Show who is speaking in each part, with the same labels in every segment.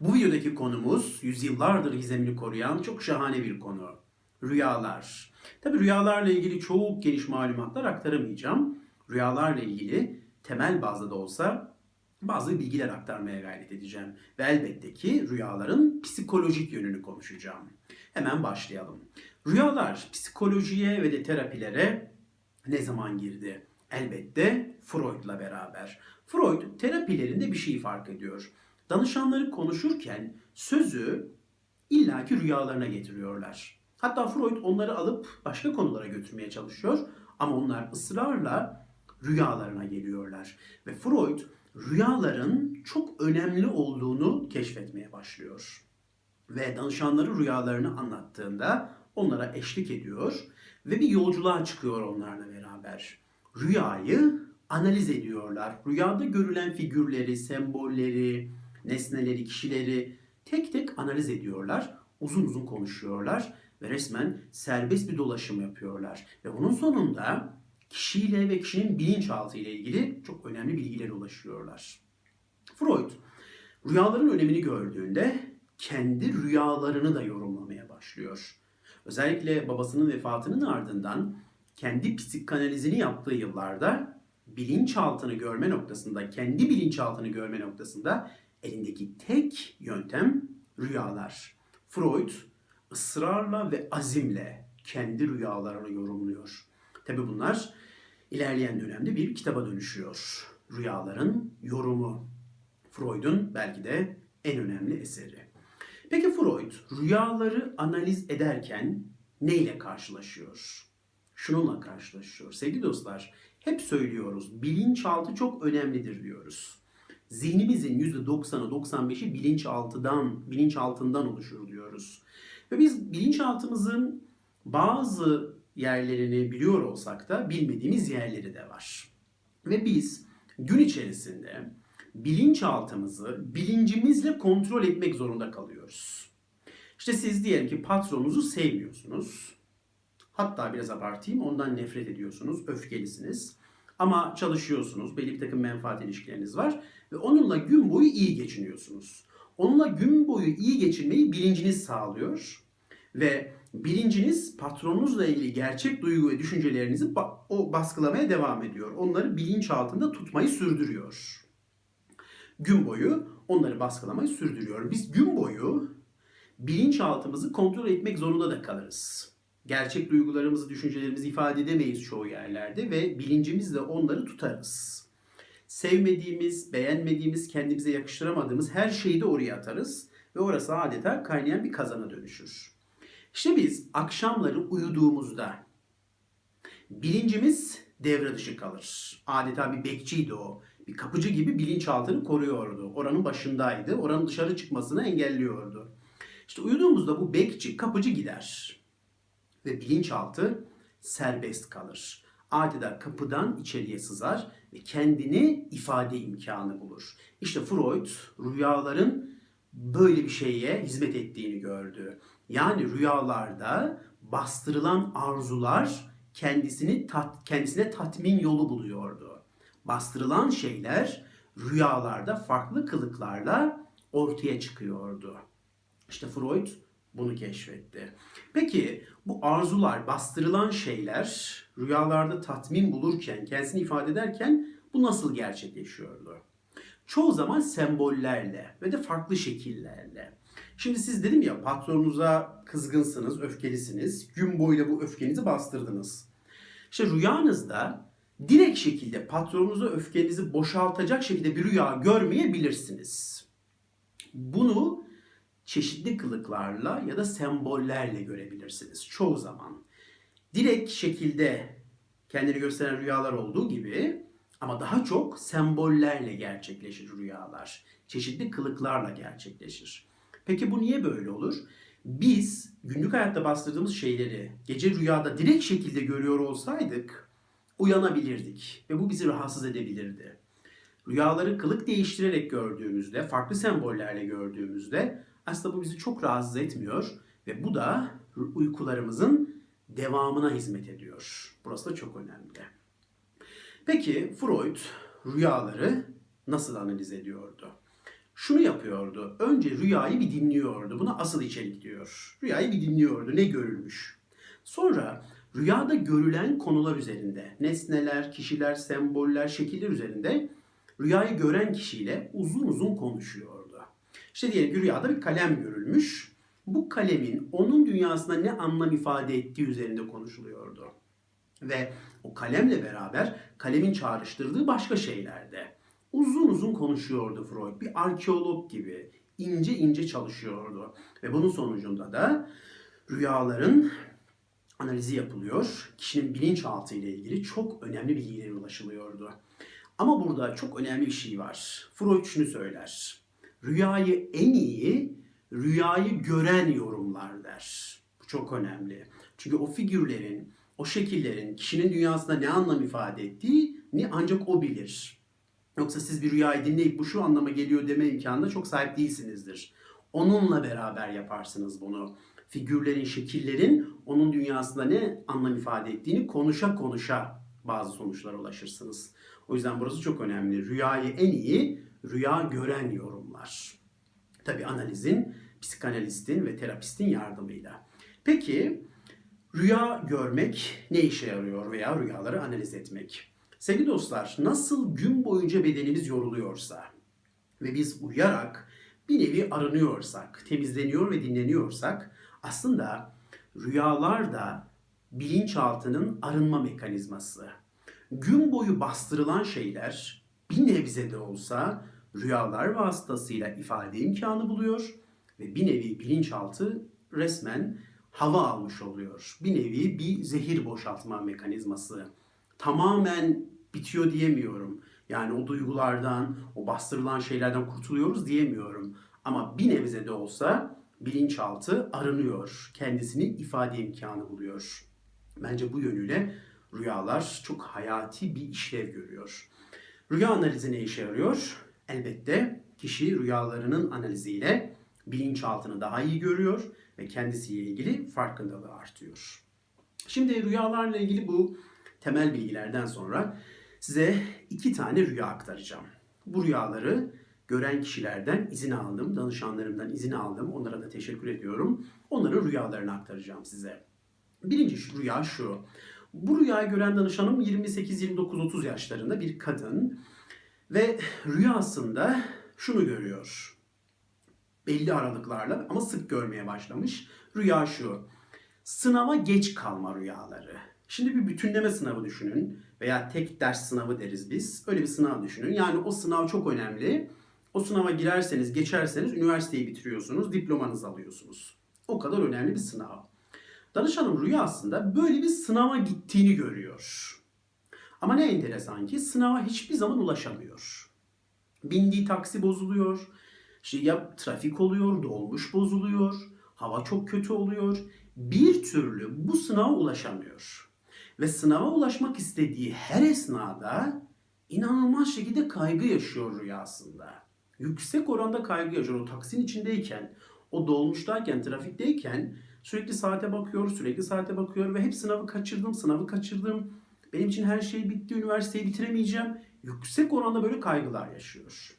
Speaker 1: Bu videodaki konumuz yüzyıllardır gizemini koruyan çok şahane bir konu. Rüyalar. Tabi rüyalarla ilgili çok geniş malumatlar aktaramayacağım. Rüyalarla ilgili temel bazda da olsa bazı bilgiler aktarmaya gayret edeceğim. Ve elbette ki rüyaların psikolojik yönünü konuşacağım. Hemen başlayalım. Rüyalar psikolojiye ve de terapilere ne zaman girdi? Elbette Freud'la beraber. Freud terapilerinde bir şey fark ediyor. Danışanları konuşurken sözü illaki rüyalarına getiriyorlar. Hatta Freud onları alıp başka konulara götürmeye çalışıyor ama onlar ısrarla rüyalarına geliyorlar. Ve Freud rüyaların çok önemli olduğunu keşfetmeye başlıyor. Ve danışanları rüyalarını anlattığında onlara eşlik ediyor ve bir yolculuğa çıkıyor onlarla beraber. Rüyayı analiz ediyorlar. Rüyada görülen figürleri, sembolleri, nesneleri, kişileri tek tek analiz ediyorlar. Uzun uzun konuşuyorlar ve resmen serbest bir dolaşım yapıyorlar. Ve bunun sonunda kişiyle ve kişinin bilinçaltı ile ilgili çok önemli bilgilere ulaşıyorlar. Freud rüyaların önemini gördüğünde kendi rüyalarını da yorumlamaya başlıyor. Özellikle babasının vefatının ardından kendi psikanalizini yaptığı yıllarda bilinçaltını görme noktasında, kendi bilinçaltını görme noktasında elindeki tek yöntem rüyalar. Freud ısrarla ve azimle kendi rüyalarını yorumluyor. Tabi bunlar ilerleyen dönemde bir kitaba dönüşüyor. Rüyaların yorumu. Freud'un belki de en önemli eseri. Peki Freud rüyaları analiz ederken neyle karşılaşıyor? Şununla karşılaşıyor. Sevgili dostlar, hep söylüyoruz. Bilinçaltı çok önemlidir diyoruz. Zihnimizin %90'ı 95'i bilinçaltıdan, bilinçaltından oluşur diyoruz. Ve biz bilinçaltımızın bazı yerlerini biliyor olsak da bilmediğimiz yerleri de var. Ve biz gün içerisinde bilinçaltımızı bilincimizle kontrol etmek zorunda kalıyoruz. İşte siz diyelim ki patronunuzu sevmiyorsunuz. Hatta biraz abartayım ondan nefret ediyorsunuz, öfkelisiniz. Ama çalışıyorsunuz, belli bir takım menfaat ilişkileriniz var ve onunla gün boyu iyi geçiniyorsunuz. Onunla gün boyu iyi geçinmeyi bilinciniz sağlıyor ve bilinciniz patronunuzla ilgili gerçek duygu ve düşüncelerinizi ba- o baskılamaya devam ediyor. Onları bilinç altında tutmayı sürdürüyor. Gün boyu onları baskılamayı sürdürüyor. Biz gün boyu bilinçaltımızı kontrol etmek zorunda da kalırız. Gerçek duygularımızı, düşüncelerimizi ifade edemeyiz çoğu yerlerde ve bilincimizle onları tutarız. Sevmediğimiz, beğenmediğimiz, kendimize yakıştıramadığımız her şeyi de oraya atarız ve orası adeta kaynayan bir kazana dönüşür. İşte biz akşamları uyuduğumuzda bilincimiz devre dışı kalır. Adeta bir bekçiydi o. Bir kapıcı gibi bilinçaltını koruyordu. Oranın başındaydı. Oranın dışarı çıkmasını engelliyordu. İşte uyuduğumuzda bu bekçi, kapıcı gider. Ve bilinçaltı serbest kalır. Adeta kapıdan içeriye sızar ve kendini ifade imkanı bulur. İşte Freud rüyaların böyle bir şeye hizmet ettiğini gördü. Yani rüyalarda bastırılan arzular kendisini tat, kendisine tatmin yolu buluyordu. Bastırılan şeyler rüyalarda farklı kılıklarla ortaya çıkıyordu. İşte Freud bunu keşfetti. Peki bu arzular, bastırılan şeyler rüyalarda tatmin bulurken, kendisini ifade ederken bu nasıl gerçekleşiyordu? Çoğu zaman sembollerle ve de farklı şekillerle. Şimdi siz dedim ya patronunuza kızgınsınız, öfkelisiniz. Gün boyunca bu öfkenizi bastırdınız. İşte rüyanızda direkt şekilde patronunuza öfkenizi boşaltacak şekilde bir rüya görmeyebilirsiniz. Bunu çeşitli kılıklarla ya da sembollerle görebilirsiniz çoğu zaman. Direkt şekilde kendini gösteren rüyalar olduğu gibi ama daha çok sembollerle gerçekleşir rüyalar. Çeşitli kılıklarla gerçekleşir. Peki bu niye böyle olur? Biz günlük hayatta bastırdığımız şeyleri gece rüyada direkt şekilde görüyor olsaydık uyanabilirdik ve bu bizi rahatsız edebilirdi. Rüyaları kılık değiştirerek gördüğümüzde, farklı sembollerle gördüğümüzde aslında bu bizi çok rahatsız etmiyor ve bu da uykularımızın devamına hizmet ediyor. Burası da çok önemli. Peki Freud rüyaları nasıl analiz ediyordu? şunu yapıyordu. Önce rüyayı bir dinliyordu. Buna asıl içerik diyor. Rüyayı bir dinliyordu. Ne görülmüş. Sonra rüyada görülen konular üzerinde, nesneler, kişiler, semboller, şekiller üzerinde rüyayı gören kişiyle uzun uzun konuşuyordu. İşte diyelim ki rüyada bir kalem görülmüş. Bu kalemin onun dünyasında ne anlam ifade ettiği üzerinde konuşuluyordu. Ve o kalemle beraber kalemin çağrıştırdığı başka şeylerde. Uzun uzun konuşuyordu Freud. Bir arkeolog gibi ince ince çalışıyordu. Ve bunun sonucunda da rüyaların analizi yapılıyor. Kişinin bilinçaltı ile ilgili çok önemli bilgilere ulaşılıyordu. Ama burada çok önemli bir şey var. Freud şunu söyler. Rüyayı en iyi rüyayı gören yorumlar der. Bu çok önemli. Çünkü o figürlerin, o şekillerin kişinin dünyasında ne anlam ifade ettiğini ancak o bilir. Yoksa siz bir rüyayı dinleyip bu şu anlama geliyor deme imkanına çok sahip değilsinizdir. Onunla beraber yaparsınız bunu. Figürlerin, şekillerin onun dünyasında ne anlam ifade ettiğini konuşa konuşa bazı sonuçlara ulaşırsınız. O yüzden burası çok önemli. Rüyayı en iyi rüya gören yorumlar. Tabi analizin, psikanalistin ve terapistin yardımıyla. Peki rüya görmek ne işe yarıyor veya rüyaları analiz etmek? Sevgili dostlar, nasıl gün boyunca bedenimiz yoruluyorsa ve biz uyuyarak bir nevi arınıyorsak, temizleniyor ve dinleniyorsak aslında rüyalar da bilinçaltının arınma mekanizması. Gün boyu bastırılan şeyler bir nebze de olsa rüyalar vasıtasıyla ifade imkanı buluyor ve bir nevi bilinçaltı resmen hava almış oluyor. Bir nevi bir zehir boşaltma mekanizması. Tamamen bitiyor diyemiyorum. Yani o duygulardan, o bastırılan şeylerden kurtuluyoruz diyemiyorum. Ama bir nebze de olsa bilinçaltı arınıyor. Kendisini ifade imkanı buluyor. Bence bu yönüyle rüyalar çok hayati bir işlev görüyor. Rüya analizi ne işe yarıyor? Elbette kişi rüyalarının analiziyle bilinçaltını daha iyi görüyor ve kendisiyle ilgili farkındalığı artıyor. Şimdi rüyalarla ilgili bu temel bilgilerden sonra size iki tane rüya aktaracağım. Bu rüyaları gören kişilerden izin aldım, danışanlarımdan izin aldım. Onlara da teşekkür ediyorum. Onların rüyalarını aktaracağım size. Birinci rüya şu. Bu rüyayı gören danışanım 28, 29, 30 yaşlarında bir kadın ve rüyasında şunu görüyor. Belli aralıklarla ama sık görmeye başlamış. Rüya şu. Sınava geç kalma rüyaları. Şimdi bir bütünleme sınavı düşünün veya tek ders sınavı deriz biz. Öyle bir sınav düşünün. Yani o sınav çok önemli. O sınava girerseniz, geçerseniz üniversiteyi bitiriyorsunuz, diplomanızı alıyorsunuz. O kadar önemli bir sınav. Danışanım rüyasında böyle bir sınava gittiğini görüyor. Ama ne enteresan ki sınava hiçbir zaman ulaşamıyor. Bindiği taksi bozuluyor. İşte ya trafik oluyor, dolmuş bozuluyor. Hava çok kötü oluyor. Bir türlü bu sınava ulaşamıyor. Ve sınava ulaşmak istediği her esnada inanılmaz şekilde kaygı yaşıyor rüyasında. Yüksek oranda kaygı yaşıyor. O taksin içindeyken, o dolmuştayken, trafikteyken sürekli saate bakıyor, sürekli saate bakıyor ve hep sınavı kaçırdım, sınavı kaçırdım. Benim için her şey bitti, üniversiteyi bitiremeyeceğim. Yüksek oranda böyle kaygılar yaşıyor.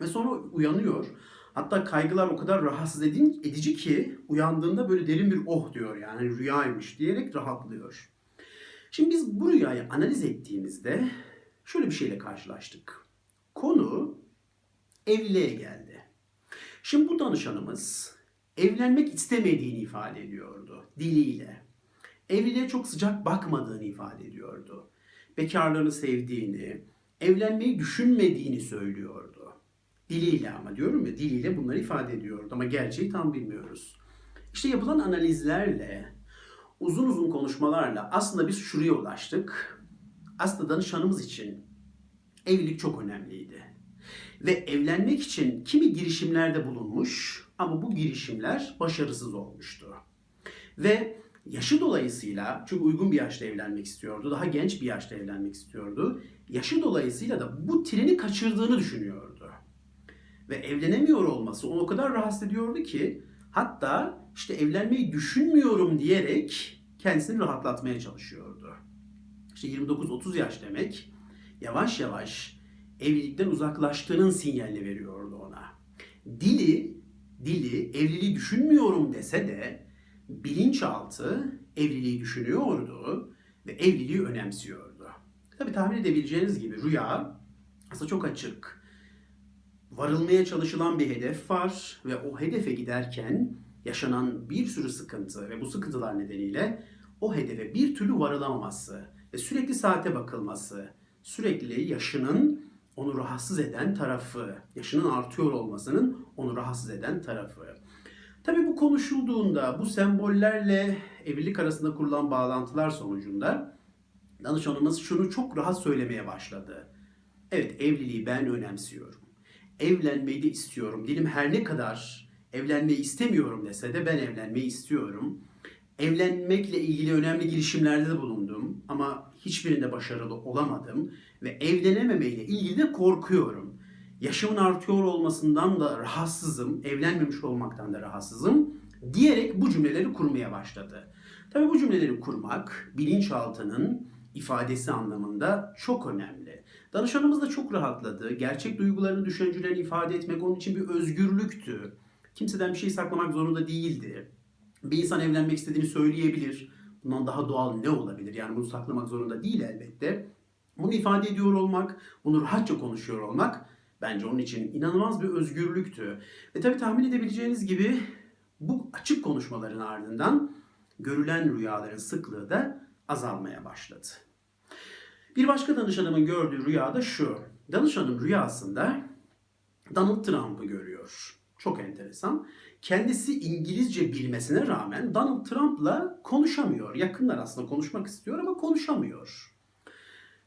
Speaker 1: Ve sonra uyanıyor. Hatta kaygılar o kadar rahatsız edici ki uyandığında böyle derin bir oh diyor yani rüyaymış diyerek rahatlıyor. Şimdi biz bu rüyayı analiz ettiğimizde şöyle bir şeyle karşılaştık. Konu evliliğe geldi. Şimdi bu danışanımız evlenmek istemediğini ifade ediyordu diliyle. Evliliğe çok sıcak bakmadığını ifade ediyordu. Bekarlığını sevdiğini, evlenmeyi düşünmediğini söylüyordu. Diliyle ama diyorum ya diliyle bunları ifade ediyordu ama gerçeği tam bilmiyoruz. İşte yapılan analizlerle, uzun uzun konuşmalarla aslında biz şuraya ulaştık. Aslında danışanımız için evlilik çok önemliydi. Ve evlenmek için kimi girişimlerde bulunmuş ama bu girişimler başarısız olmuştu. Ve yaşı dolayısıyla çünkü uygun bir yaşta evlenmek istiyordu, daha genç bir yaşta evlenmek istiyordu. Yaşı dolayısıyla da bu treni kaçırdığını düşünüyordu. Ve evlenemiyor olması onu o kadar rahatsız ediyordu ki hatta işte evlenmeyi düşünmüyorum diyerek kendisini rahatlatmaya çalışıyordu. İşte 29-30 yaş demek yavaş yavaş evlilikten uzaklaştığının sinyalini veriyordu ona. Dili, dili evliliği düşünmüyorum dese de bilinçaltı evliliği düşünüyordu ve evliliği önemsiyordu. Tabi tahmin edebileceğiniz gibi rüya aslında çok açık. Varılmaya çalışılan bir hedef var ve o hedefe giderken yaşanan bir sürü sıkıntı ve bu sıkıntılar nedeniyle o hedefe bir türlü varılamaması ve sürekli saate bakılması, sürekli yaşının onu rahatsız eden tarafı, yaşının artıyor olmasının onu rahatsız eden tarafı. Tabii bu konuşulduğunda bu sembollerle evlilik arasında kurulan bağlantılar sonucunda danışanımız şunu çok rahat söylemeye başladı. Evet evliliği ben önemsiyorum. Evlenmeyi de istiyorum. Dilim her ne kadar evlenmeyi istemiyorum dese de ben evlenmeyi istiyorum. Evlenmekle ilgili önemli girişimlerde de bulundum ama hiçbirinde başarılı olamadım ve evlenememeyle ilgili de korkuyorum. Yaşımın artıyor olmasından da rahatsızım, evlenmemiş olmaktan da rahatsızım diyerek bu cümleleri kurmaya başladı. Tabii bu cümleleri kurmak bilinçaltının ifadesi anlamında çok önemli. Danışanımız da çok rahatladı. Gerçek duygularını, düşüncelerini ifade etmek onun için bir özgürlüktü. Kimseden bir şey saklamak zorunda değildi. Bir insan evlenmek istediğini söyleyebilir. Bundan daha doğal ne olabilir? Yani bunu saklamak zorunda değil elbette. Bunu ifade ediyor olmak, bunu rahatça konuşuyor olmak bence onun için inanılmaz bir özgürlüktü. Ve tabii tahmin edebileceğiniz gibi bu açık konuşmaların ardından görülen rüyaların sıklığı da azalmaya başladı. Bir başka danışanımın gördüğü rüya da şu. Danışanım rüyasında Donald Trump'ı görüyor. Çok enteresan. Kendisi İngilizce bilmesine rağmen Donald Trump'la konuşamıyor. Yakınlar aslında konuşmak istiyor ama konuşamıyor.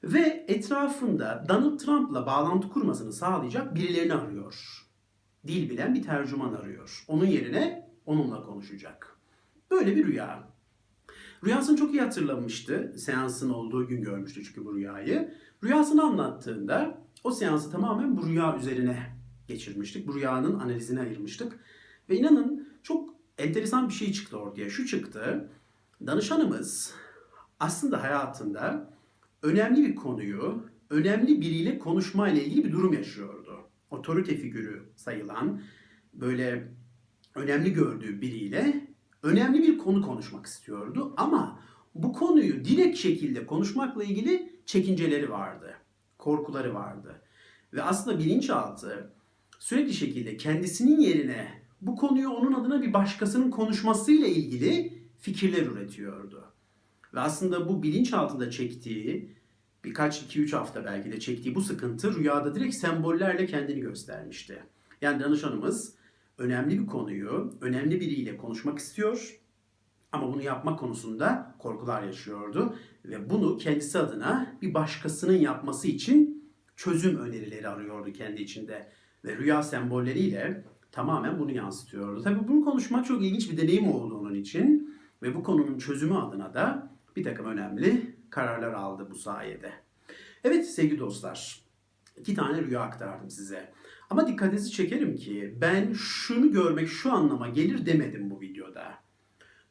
Speaker 1: Ve etrafında Donald Trump'la bağlantı kurmasını sağlayacak birilerini arıyor. Dil bilen bir tercüman arıyor. Onun yerine onunla konuşacak. Böyle bir rüya. Rüyasını çok iyi hatırlamıştı. Seansın olduğu gün görmüştü çünkü bu rüyayı. Rüyasını anlattığında o seansı tamamen bu rüya üzerine geçirmiştik. Bu rüyanın analizine ayırmıştık. Ve inanın çok enteresan bir şey çıktı ortaya. Şu çıktı. Danışanımız aslında hayatında önemli bir konuyu önemli biriyle konuşma ile ilgili bir durum yaşıyordu. Otorite figürü sayılan böyle önemli gördüğü biriyle önemli bir konu konuşmak istiyordu ama bu konuyu direkt şekilde konuşmakla ilgili çekinceleri vardı. Korkuları vardı. Ve aslında bilinçaltı sürekli şekilde kendisinin yerine bu konuyu onun adına bir başkasının konuşmasıyla ilgili fikirler üretiyordu. Ve aslında bu bilinç altında çektiği birkaç 2-3 hafta belki de çektiği bu sıkıntı rüyada direkt sembollerle kendini göstermişti. Yani danışanımız önemli bir konuyu önemli biriyle konuşmak istiyor ama bunu yapma konusunda korkular yaşıyordu ve bunu kendisi adına bir başkasının yapması için çözüm önerileri arıyordu kendi içinde ve rüya sembolleriyle tamamen bunu yansıtıyordu. Tabii bunu konuşmak çok ilginç bir deneyim oldu onun için ve bu konunun çözümü adına da bir takım önemli kararlar aldı bu sayede. Evet sevgili dostlar, iki tane rüya aktardım size. Ama dikkatinizi çekerim ki ben şunu görmek şu anlama gelir demedim bu videoda.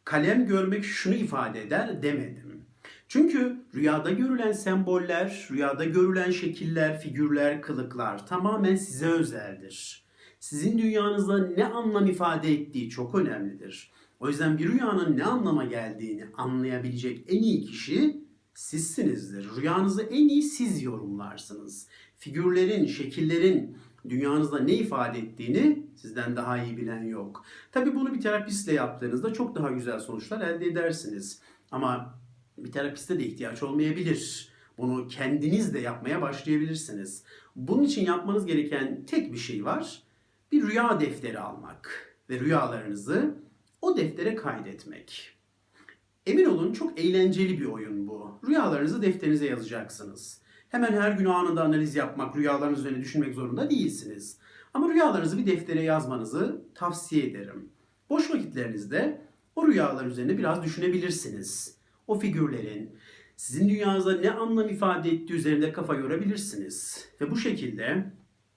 Speaker 1: Kalem görmek şunu ifade eder demedim. Çünkü rüyada görülen semboller, rüyada görülen şekiller, figürler, kılıklar tamamen size özeldir. Sizin dünyanızda ne anlam ifade ettiği çok önemlidir. O yüzden bir rüyanın ne anlama geldiğini anlayabilecek en iyi kişi sizsinizdir. Rüyanızı en iyi siz yorumlarsınız. Figürlerin, şekillerin dünyanızda ne ifade ettiğini sizden daha iyi bilen yok. Tabi bunu bir terapistle yaptığınızda çok daha güzel sonuçlar elde edersiniz. Ama bir terapiste de ihtiyaç olmayabilir. Bunu kendiniz de yapmaya başlayabilirsiniz. Bunun için yapmanız gereken tek bir şey var. Bir rüya defteri almak ve rüyalarınızı o deftere kaydetmek. Emin olun çok eğlenceli bir oyun bu. Rüyalarınızı defterinize yazacaksınız. Hemen her gün anında analiz yapmak, rüyalarınız üzerine düşünmek zorunda değilsiniz. Ama rüyalarınızı bir deftere yazmanızı tavsiye ederim. Boş vakitlerinizde o rüyalar üzerine biraz düşünebilirsiniz. O figürlerin sizin dünyanızda ne anlam ifade ettiği üzerinde kafa yorabilirsiniz. Ve bu şekilde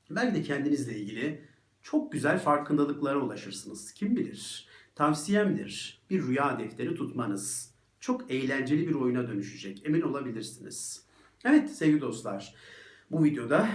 Speaker 1: belki de kendinizle ilgili çok güzel farkındalıklara ulaşırsınız. Kim bilir? Tavsiyemdir bir rüya defteri tutmanız. Çok eğlenceli bir oyuna dönüşecek. Emin olabilirsiniz. Evet sevgili dostlar. Bu videoda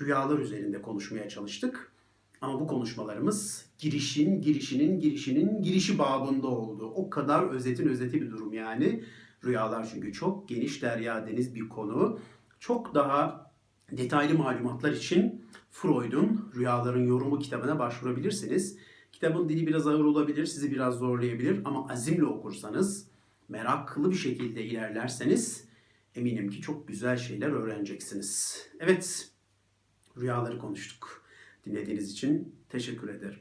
Speaker 1: rüyalar üzerinde konuşmaya çalıştık. Ama bu konuşmalarımız girişin, girişinin, girişinin girişi babında oldu. O kadar özetin özeti bir durum yani. Rüyalar çünkü çok geniş derya deniz bir konu. Çok daha detaylı malumatlar için Freud'un Rüyaların Yorumu kitabına başvurabilirsiniz. Kitabın dili biraz ağır olabilir, sizi biraz zorlayabilir ama azimle okursanız, meraklı bir şekilde ilerlerseniz eminim ki çok güzel şeyler öğreneceksiniz. Evet, rüyaları konuştuk. Dinlediğiniz için teşekkür ederim.